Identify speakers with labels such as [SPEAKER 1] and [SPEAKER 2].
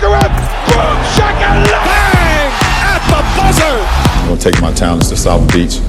[SPEAKER 1] Durant, boom, shakalaka! Bang! At the buzzer!
[SPEAKER 2] I'm gonna take my talents to South Beach